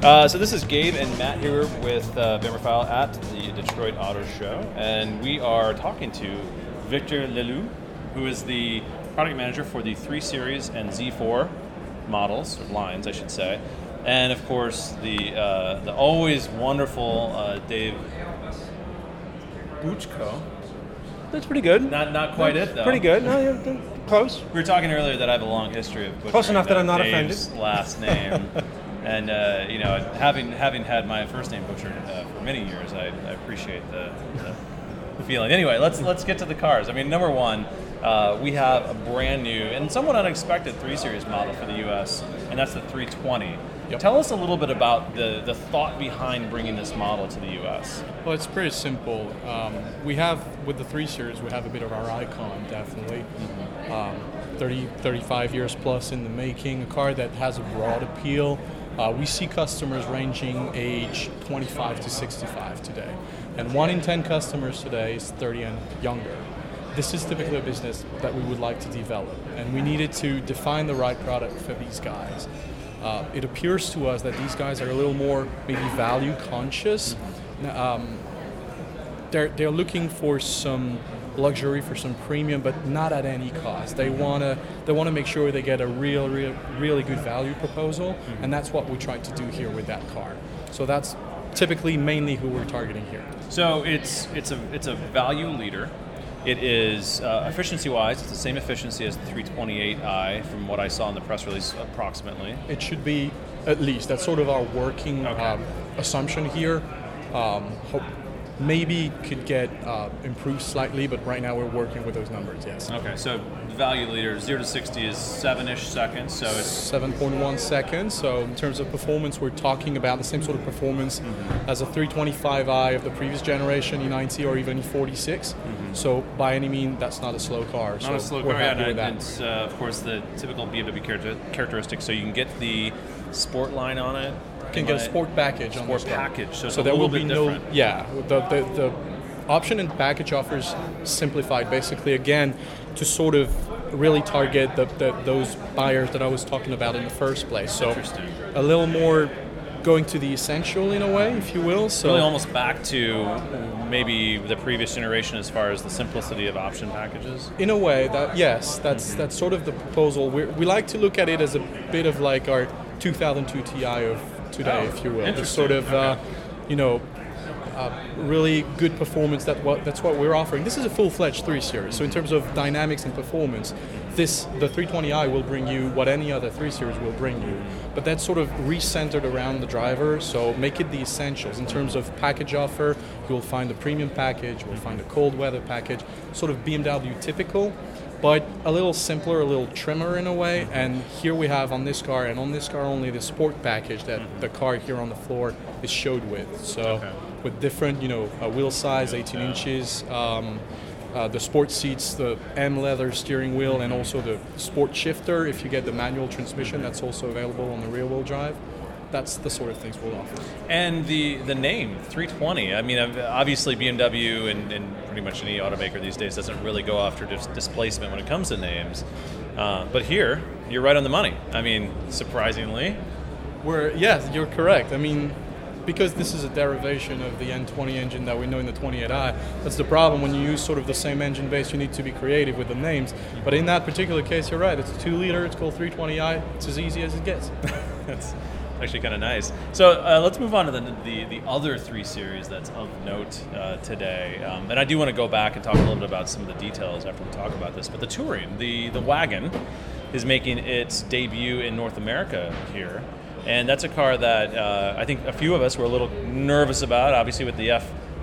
go. All right. Uh, so this is Gabe and Matt here with uh, File at the Detroit Auto Show, and we are talking to Victor Leloup, who is the product manager for the 3 Series and Z4 models, or lines, I should say, and of course the uh, the always wonderful uh, Dave Buchko. That's pretty good. Not not quite it though. Pretty good. No, you're close. We were talking earlier that I have a long history of Close enough that I'm not Dave's offended. Last name, and uh, you know, having having had my first name butchered uh, for many years, I, I appreciate the, the, feeling. Anyway, let's let's get to the cars. I mean, number one, uh, we have a brand new and somewhat unexpected three series model for the U.S., and that's the 320. Yep. Tell us a little bit about the, the thought behind bringing this model to the U.S. Well, it's pretty simple. Um, we have, with the 3 Series, we have a bit of our icon, definitely. Um, 30, 35 years plus in the making, a car that has a broad appeal. Uh, we see customers ranging age 25 to 65 today. And 1 in 10 customers today is 30 and younger. This is typically a business that we would like to develop. And we needed to define the right product for these guys. Uh, it appears to us that these guys are a little more maybe value conscious. Um, they're, they're looking for some luxury for some premium but not at any cost they want to they want to make sure they get a real, real really good value proposal and that's what we tried to do here with that car so that's typically mainly who we're targeting here So it's it's a it's a value leader. It is uh, efficiency-wise, it's the same efficiency as the 328i from what I saw in the press release, approximately. it should be at least that's sort of our working Okay. um, assumption here um, hope maybe could get uh, improved slightly but right now we're working with those numbers yes Okay, so value leader zero to sixty is seven-ish seconds. So it's 7.1 seconds. So in terms of performance, we're talking about the same sort of performance as a 325i of the previous generation, E90 or even E46. So by any means, that's not a slow car. not so a slow car, happy and with that. it's uh, of course the typical BMW character- characteristic. So you can get the sport line on it. Can get a sport package on Sport package, so so there will be no yeah the, the the option and package offers simplified basically again to sort of really target the, the those buyers that I was talking about in the first place. So a little more going to the essential in a way, if you will. So Really, almost back to maybe the previous generation as far as the simplicity of option packages. In a way, that yes, that's Mm-hmm. that's sort of the proposal. we we like to look at it as a bit of like our 2002 Ti of today, Oh, if you will. Interesting. sort of, uh, Okay. you know, uh, really good performance. That what that's what we're offering. This is a full-fledged three series. So in terms of dynamics and performance, this the 320i will bring you what any other three series will bring you. But that's sort of recentered around the driver. So make it the essentials in terms of package offer. You'll find the premium package. We'll find the cold weather package. Sort of BMW typical but a little simpler, a little trimmer in a way. And here we have on this car, and on this car only, the sport package that the car here on the floor is showed with. So Okay. with different, you know, uh, wheel size, 18 inches. Um, uh, the sport seats, the M leather steering wheel, and also the sport shifter. If you get the manual transmission, that's also available on the rear wheel drive. That's the sort of things we'll offer. And the the name 320. I mean, obviously BMW and, and pretty much any automaker these days doesn't really go after dis- displacement when it comes to names. Uh, but here, you're right on the money. I mean, surprisingly, We're yes, you're correct. I mean, because this is a derivation of the N20 engine that we know in the 28i, that's the problem. When you use sort of the same engine base, you need to be creative with the names. But in that particular case, you're right. It's a two liter. It's called 320i. It's as easy as it gets. actually kind of nice. So uh, let's move on to the, the the other three series that's of note uh, today. Um, and I do want to go back and talk a little bit about some of the details after we talk about this. But the touring, the the wagon, is making its debut in North America here. And that's a car that uh, I think a few of us were a little nervous about, obviously, with the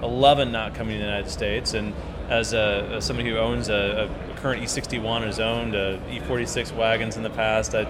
F11 not coming to the United States. And as, a, as somebody who owns a, a current E61 and has owned uh, E46 wagons in the past, I,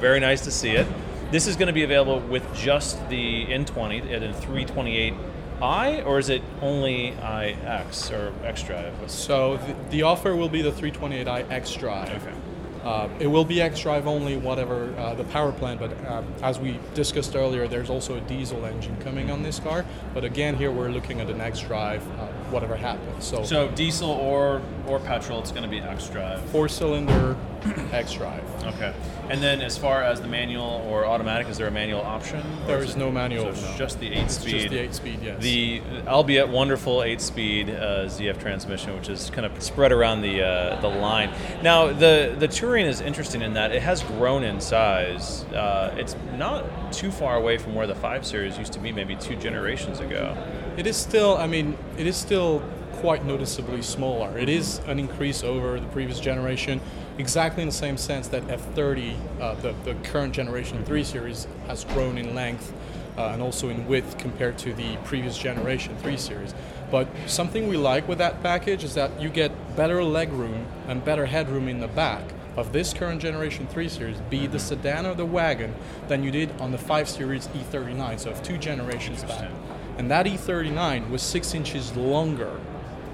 very nice to see it. This is going to be available with just the N20 and a 328i, or is it only iX or X Drive? What's- So the, the offer will be the 328i X Drive. Okay. Uh, it will be X Drive only, whatever uh, the power plant. But uh, as we discussed earlier, there's also a diesel engine coming on this car. But again, here we're looking at an X Drive, uh, whatever happens. So, So diesel or or petrol, it's going to be X Drive. four cylinder xDrive. Okay. And then as far as the manual or automatic, is there a manual option? There is it- no manual, So no. just the eight It's speed. just the eight-speed, yes. The albeit wonderful eight-speed uh, ZF transmission, which is kind of spread around the uh, the line. Now the the Touring is interesting in that it has grown in size. Uh, it's not too far away from where the five series used to be, maybe two generations ago. It is still, I mean, it is still quite noticeably smaller. It is an increase over the previous generation, exactly in the same sense that F30, uh, the, the current generation 3 Series, has grown in length uh, and also in width compared to the previous generation 3 Series. But something we like with that package is that you get better legroom and better headroom in the back of this current generation 3 Series, be the sedan or the wagon, than you did on the 5 Series E39, so of two generations back. And that E39 was six inches longer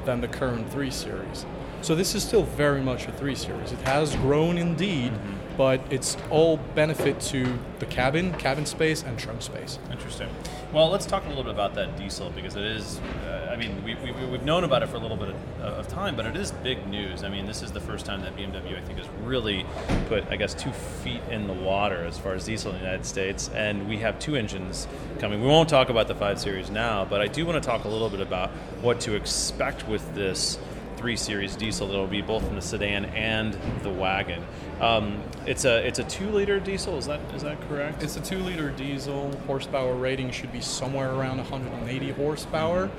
than the current 3 Series. So this is still very much a 3 Series. It has grown indeed, mm-hmm. but it's all benefit to the cabin, cabin space, and trunk space. Interesting. Well, let's talk a little bit about that diesel because it is. Uh, I mean, we, we, we've known about it for a little bit of, of time, but it is big news. I mean, this is the first time that BMW, I think, has really put, I guess, two feet in the water as far as diesel in the United States. And we have two engines coming. We won't talk about the 5 Series now, but I do want to talk a little bit about what to expect with this 3 Series diesel that will be both in the sedan and the wagon. Um, it's a it's a two liter diesel. Is that is that correct? It's a two liter diesel. Horsepower rating should be somewhere around 180 horsepower.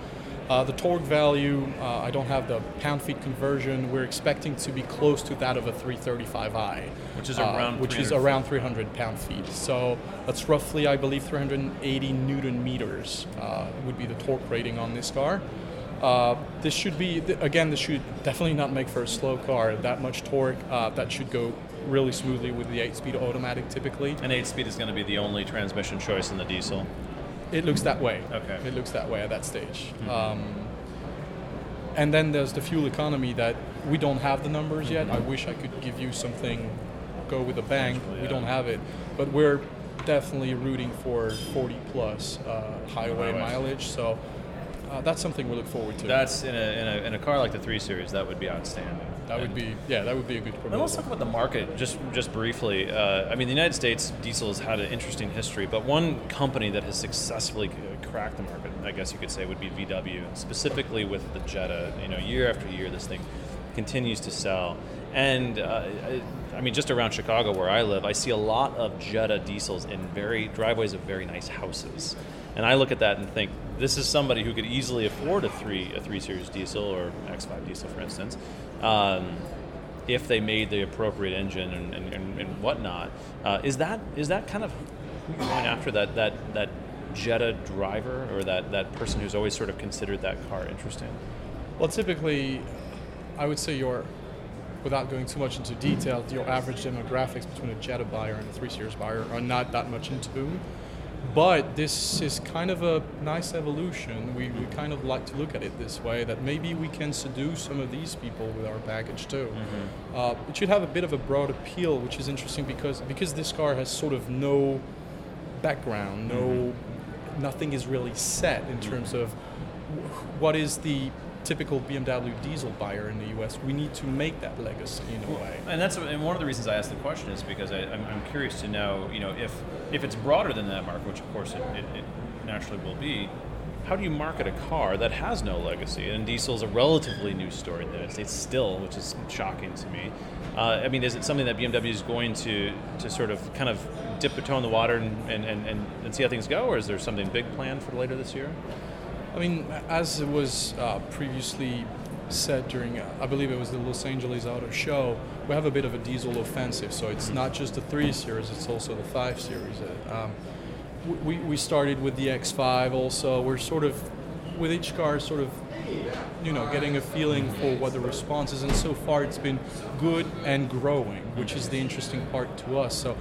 Uh, the torque value, uh, I don't have the pound feet conversion. We're expecting to be close to that of a 335i, Which is uh, around which is 300 around 300 pound feet. So that's roughly, I believe, 380 newton meters uh, would be the torque rating on this car. Uh, this should be again. This should definitely not make for a slow car. That much torque, uh, that should go really smoothly with the 8-speed automatic typically. An eight speed is going to be the only transmission choice in the diesel. It looks that way. Okay. It looks that way at that stage. Um, and then there's the fuel economy that we don't have the numbers yet. I wish I could give you something, go with a bang. Potentially, We don't have it, but we're definitely rooting for 40 plus uh, highway Highway. mileage. So uh, that's something we look forward to. That's in a, in a, in a car like the 3 Series, that would be outstanding. that would be yeah, that would be a good Now let's talk about the market just just briefly. Uh, I mean, the United States diesel has had an interesting history, but one company that has successfully cracked the market, I guess you could say, would be VW, specifically with the Jetta. You know, year after year, this thing continues to sell. And uh, I mean, just around Chicago, where I live, I see a lot of Jetta diesels in very driveways of very nice houses. And I look at that and think, this is somebody who could easily afford a three a three series diesel or X5 diesel, for instance. Um, if they made the appropriate engine and, and, and, whatnot. Uh, is that is that kind of who you're going after that that that Jetta driver or that, that person who's always sort of considered that car interesting? Well, typically, I would say your, without going too much into detail, your average demographics between a Jetta buyer and a 3 Series buyer are not that much in tune. But this is kind of a nice evolution. We, we kind of like to look at it this way that maybe we can seduce some of these people with our package too. Uh, it should have a bit of a broad appeal, which is interesting because because this car has sort of no background, no nothing is really set in terms of what is the typical BMW diesel buyer in the US. We need to make that legacy in a way. And that's and one of the reasons I asked the question is because I, I'm, I'm curious to know, you know, if if it's broader than that market, which of course it, it, it naturally will be. How do you market a car that has no legacy? And diesel is a relatively new story in the United States still, which is shocking to me. Uh, I mean, is it something that BMW is going to, to sort of kind of dip a toe in the water and, and, and, and, and see how things go, or is there something big planned for later this year? I mean, as it was uh, previously said during, uh, I believe it was the Los Angeles Auto Show, we have a bit of a diesel offensive. So it's not just the 3 Series, it's also the 5 Series. Uh, Um, we, we started with the X5 also. We're sort of, with each car, sort of, you know, getting a feeling for what the response is. And so far it's been good and growing, which is the interesting part to us. So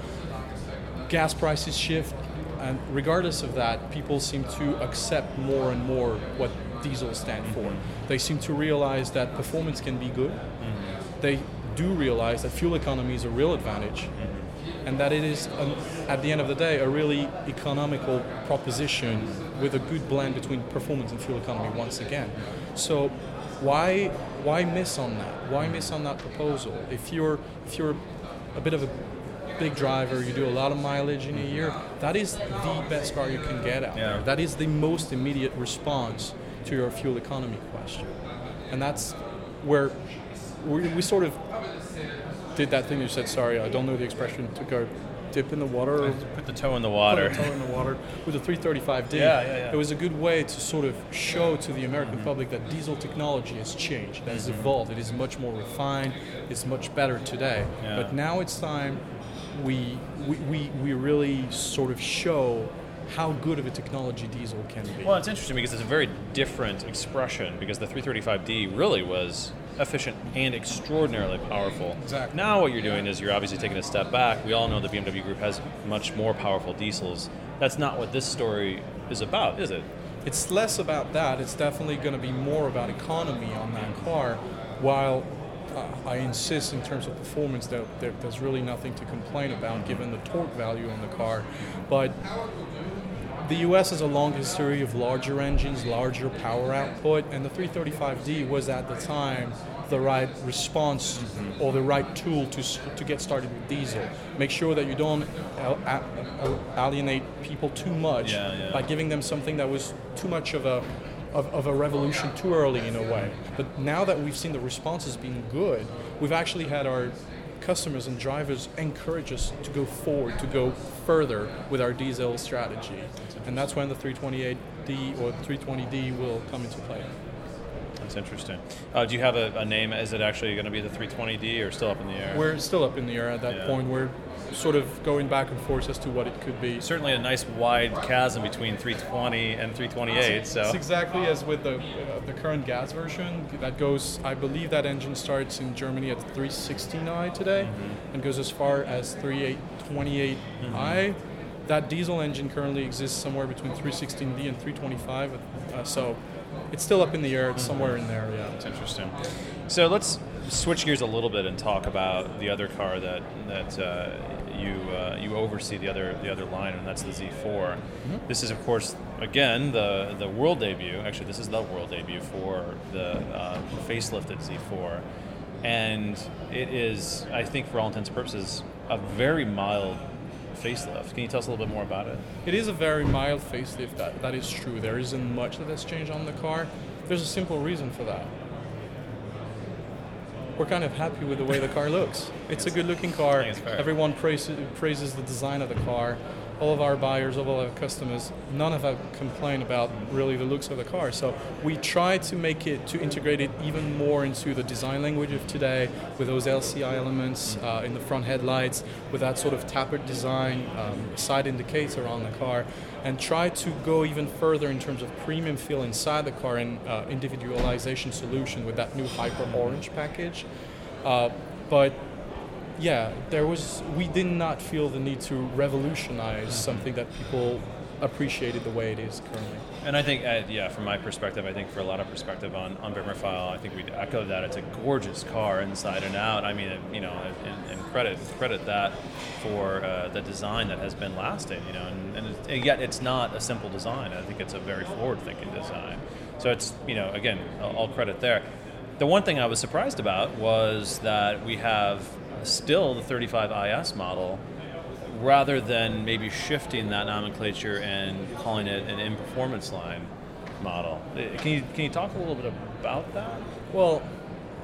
gas prices shift, and regardless of that, people seem to accept more and more what diesels stand for. Mm-hmm. They seem to realize that performance can be good. Mm-hmm. They do realize that fuel economy is a real advantage, mm-hmm. and that it is, an, at the end of the day, a really economical proposition with a good blend between performance and fuel economy once again. So why why miss on that? Why miss on that proposal? If you're if you're a bit of a big driver, you do a lot of mileage in a year, that is the best car you can get out Yeah. there. That is the most immediate response to your fuel economy question. And that's where we, we sort of did that thing you said, sorry, I don't know the expression, took our dip in the water or Put the toe in the water. put our toe in the water with the 335D. Yeah, yeah, yeah. It was a good way to sort of show to the American public that diesel technology has changed, it has Mm-hmm. evolved, it is much more refined, it's much better today. Yeah. But now it's time we, we, we, really sort of show how good of a technology diesel can be. Well, it's interesting because it's a very different expression because the 335D really was efficient and extraordinarily powerful. Exactly. Now what you're doing is you're obviously taking a step back. We all know the BMW Group has much more powerful diesels. That's not what this story is about, is it? It's less about that. It's definitely going to be more about economy on that car. While I insist in terms of performance that there, there's really nothing to complain about given the torque value on the car. But the US has a long history of larger engines, larger power output, and the 335D was at the time the right response or the right tool to, to get started with diesel. Make sure that you don't uh, a- alienate people too much Yeah, yeah. by giving them something that was too much of a of, of a revolution too early in a way. But now that we've seen the responses being good, we've actually had our customers and drivers encourage us to go forward, to go further with our diesel strategy. And that's when the 328D or 320D will come into play. That's interesting. Uh, do you have a, a name? Is it actually going to be the 320D or still up in the air? We're still up in the air at that Yeah. point. We're sort of going back and forth as to what it could be. Certainly a nice wide chasm between 320 and 328. So It's exactly as with the uh, the current gas version that goes. I believe that engine starts in Germany at 316i today, Mm-hmm. and goes as far as 3828i. That diesel engine currently exists somewhere between 316d and 325. Uh, so it's still up in the air. It's somewhere in there. Yeah. it's interesting. So let's switch gears a little bit and talk about the other car that that uh, you uh, you oversee the other the other line, and that's the Z4. This is, of course, again the the world debut. Actually, this is the world debut for the uh, facelifted Z4, and it is, I think, for all intents and purposes, a very mild facelift. Can you tell us a little bit more about it? It is a very mild facelift. That that is true. There isn't much that has changed on the car. There's a simple reason for that. We're kind of happy with the way the car looks. It's a car. Think it's fair. Everyone praises, praises the design of the car. All of our buyers, all of our customers, none of them complain about really the looks of the car. So we try to make it to integrate it even more into the design language of today, with those LCI elements uh, in the front headlights, with that sort of tapered design, um, side indicator on the car, and try to go even further in terms of premium feel inside the car and uh, individualization solution with that new Hyper Orange package. Uh, but yeah, there was. We did not feel the need to revolutionize something that people appreciated the way it is currently. And I think, uh, yeah, from my perspective, I think for a lot of perspective on on File, I think we'd echo that. It's a gorgeous car inside and out. I mean, you know, and, and credit credit that for uh, the design that has been lasting. You know, and, and, it, and yet it's not a simple design. I think it's a very forward-thinking design. So it's you know, again, all credit there. The one thing I was surprised about was that we have still the 35IS model rather than maybe shifting that nomenclature and calling it an M Performance line model. Uh, Can you can you talk a little bit about that? Well,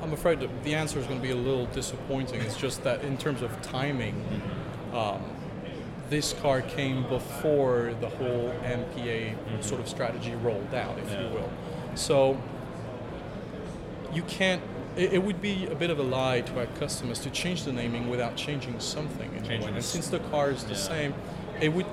I'm afraid that the answer is going to be a little disappointing. It's just that in terms of timing, um, this car came before the whole MPA sort of strategy rolled out, if Yeah. you will. So you can't. It, it would be a bit of a lie to our customers to change the naming without changing something. In a way. And since the car is the Yeah. same, it would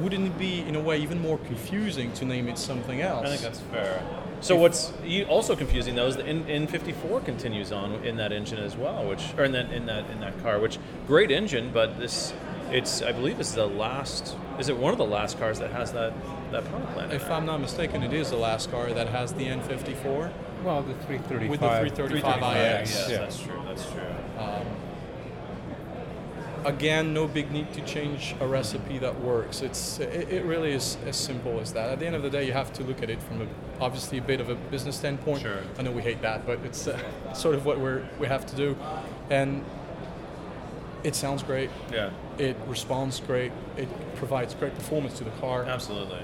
wouldn't it be in a way even more confusing to name it something else? I think that's fair. So what's also confusing though is the N, N54 continues on in that engine as well, which or in that in that in that car, which great engine, but this it's I believe is the last is it one of the last cars that has that that power plant? If? I'm not mistaken, it is the last car that has the N54 Well, the 335. with the 335 IX. Yes, Yeah. that's true. That's true. Again, no big need to change a recipe that works. It's it, it really is as simple as that. At the end of the day, you have to look at it from a, obviously a bit of a business standpoint. Sure. I know we hate that, but it's uh, sort of what we're we have to do. And It sounds great. Yeah, It responds great. It provides great performance to the car. absolutely.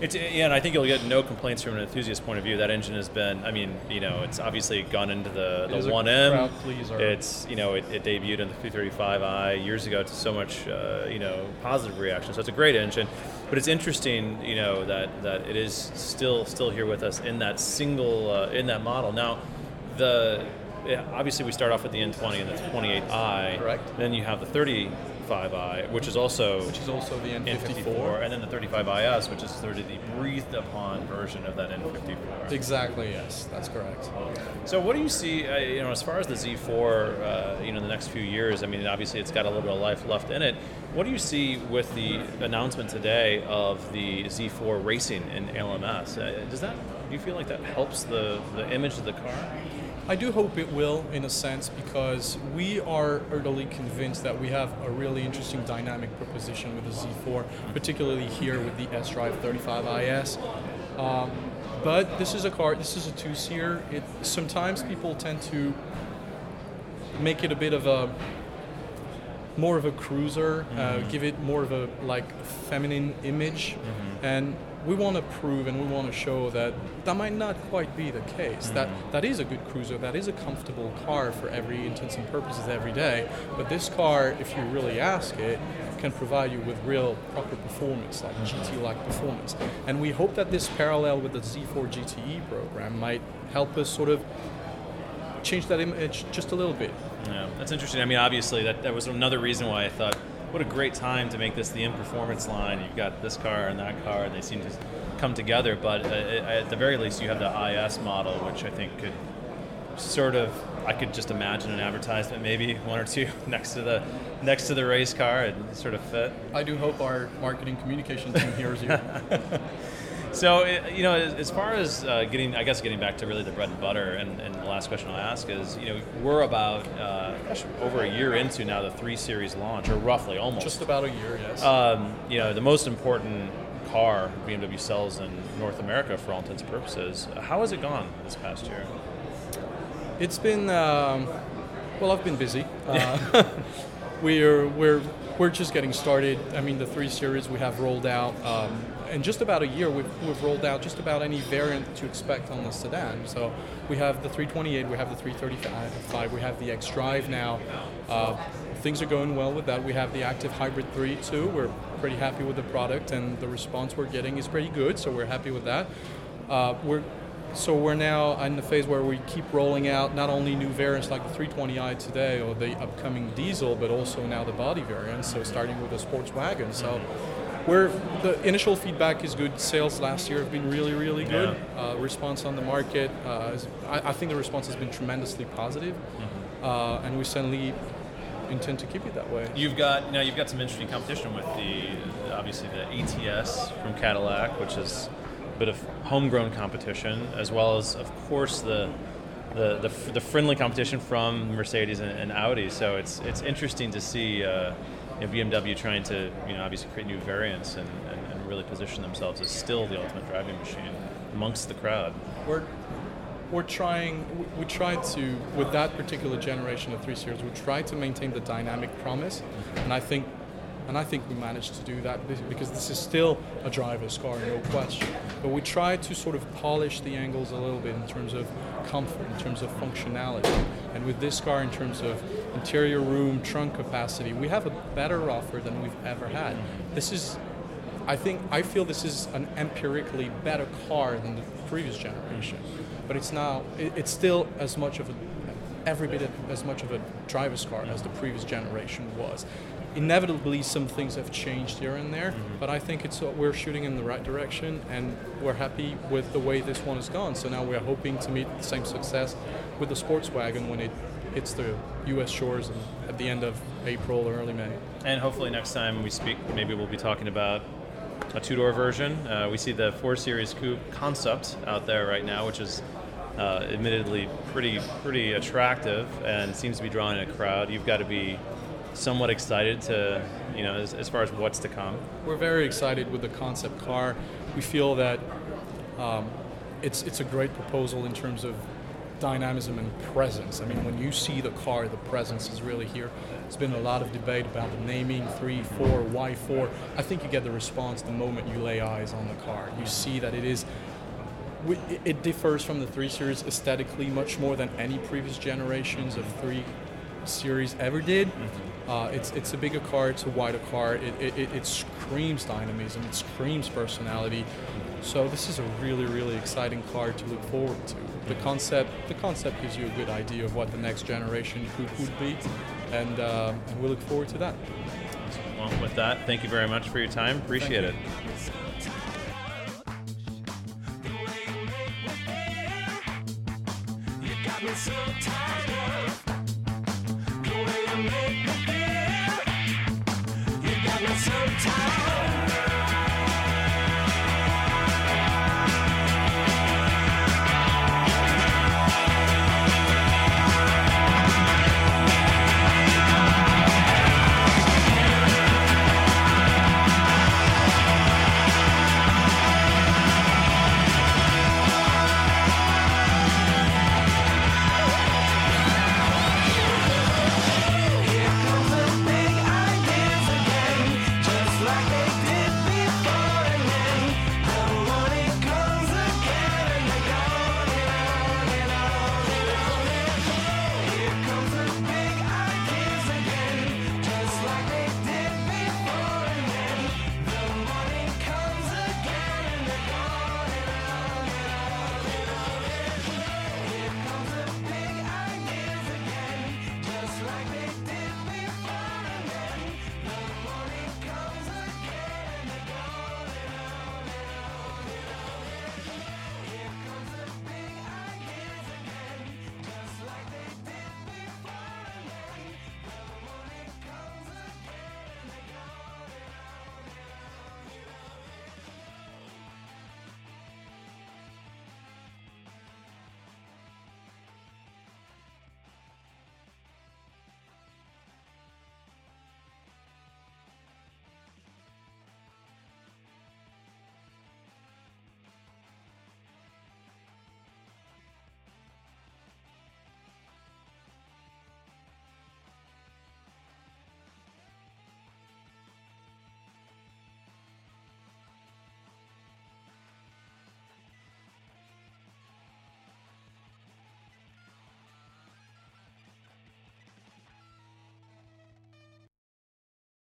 It's yeah, and I think you'll get no complaints from an enthusiast point of view. That engine has been, I mean, you know, it's obviously gone into the the one M. It's you know, it, it debuted in the 335i years ago to so much uh, you know positive reaction. So it's a great engine, but it's interesting, you know, that that it is still still here with us in that single uh, in that model. Now, the yeah, obviously we start off with the N20 and the 28i. Correct. Then you have the 35i, which is also which is also the N54. N54, and then the 35IS, which is sort of the breathed upon version of that N54. Exactly. Yes, that's correct. So, what do you see, uh, you know, as far as the Z4, uh, you know, the next few years? I mean, obviously, it's got a little bit of life left in it. What do you see with the announcement today of the Z4 racing in LMS? Uh, does that do you feel like that helps the the image of the car? I do hope it will, in a sense, because we are utterly convinced that we have a really interesting dynamic proposition with the Z4, particularly here with the S-Drive 35IS. Um, but this is a car. This is a two-seater. It sometimes people tend to make it a bit of a more of a cruiser, uh, give it more of a like feminine image, and we want to prove and we want to show that that might not quite be the case. That mm-hmm. that is a good cruiser, that is a comfortable car for every intents and purposes every day. But this car, if you really ask it, can provide you with real proper performance, like mm-hmm. GT-like performance. And we hope that this parallel with the Z4 GTE program might help us sort of change that image just a little bit. Yeah, that's interesting. I mean, obviously, that, that was another reason why I thought, what a great time to make this the M Performance line. You've got this car and that car, and they seem to come together. But uh, at the very least, you have the IS model, which I think could sort of, I could just imagine an advertisement, maybe one or two next to the next to the race car, and sort of fit. I do hope our marketing communication team hears you. So, uh, you know, as, as far as uh, getting, I guess, getting back to really the bread and butter, and, and the last question I'll ask is, you know, we're about uh, gosh, over a year into now the three series launch, or roughly almost. Just about a year, yes. um, you know, the most important car BMW sells in North America for all intents and purposes. How has it gone this past year? It's been um, well. I've been busy. Uh, we're we're we're just getting started. I mean, the three series we have rolled out. Um, in just about a year, we've, we've rolled out just about any variant to expect on the sedan. So we have the 328, we have the 335, we have the X Drive now. Uh, things are going well with that. We have the Active Hybrid 3 too. We're pretty happy with the product, and the response we're getting is pretty good. So we're happy with that. Uh, we're so we're now in the phase where we keep rolling out not only new variants like the 320i today or the upcoming diesel, but also now the body variants. So starting with the sports wagon. So we're the initial feedback is good. Sales last year have been really, really good. Uh, response on the market, uh, is, I, I think the response has been tremendously positive, uh, and we certainly intend to keep it that way. You've got now you've got some interesting competition with the obviously the ATS from Cadillac, which is a bit of homegrown competition, as well as of course the the, the, the friendly competition from Mercedes and, and Audi. So it's it's interesting to see uh, you know, BMW trying to you know obviously create new variants and, and, and really position themselves as still the ultimate driving machine amongst the crowd. We're we're trying. we- We tried to with that particular generation of three series. We tried to maintain the dynamic promise, and I think, and I think we managed to do that because this is still a driver's car, no question. But we tried to sort of polish the angles a little bit in terms of comfort, in terms of functionality, and with this car in terms of interior room, trunk capacity, we have a better offer than we've ever had. This is I think I feel this is an empirically better car than the previous generation, but it's now it's still as much of a every bit as much of a driver's car as the previous generation was. Inevitably, some things have changed here and there, but I think it's we're shooting in the right direction, and we're happy with the way this one has gone. So now we're hoping to meet the same success with the sports wagon when it hits the U.S. shores at the end of April or early May. And hopefully next time we speak, maybe we'll be talking about a two-door version. Uh, we see the 4 Series Coupe concept out there right now, which is uh, admittedly pretty pretty attractive and seems to be drawing a crowd. You've got to be somewhat excited to, you know, as, as far as what's to come. We're very excited with the concept car. We feel that um, it's it's a great proposal in terms of dynamism and presence. I mean, when you see the car, the presence is really here. There's been a lot of debate about the naming three, four, why four. I think you get the response the moment you lay eyes on the car. You see that it is. it- It differs from the three series aesthetically much more than any previous generations of three series ever did. Uh, it's it's a bigger car, it's a wider car. It, it, it, it screams dynamism, it screams personality. So this is a really really exciting car to look forward to. The concept the concept gives you a good idea of what the next generation could, would be, and uh, and we look forward to that. Well, with that, thank you very much for your time. Appreciate it. You got me so tired of town.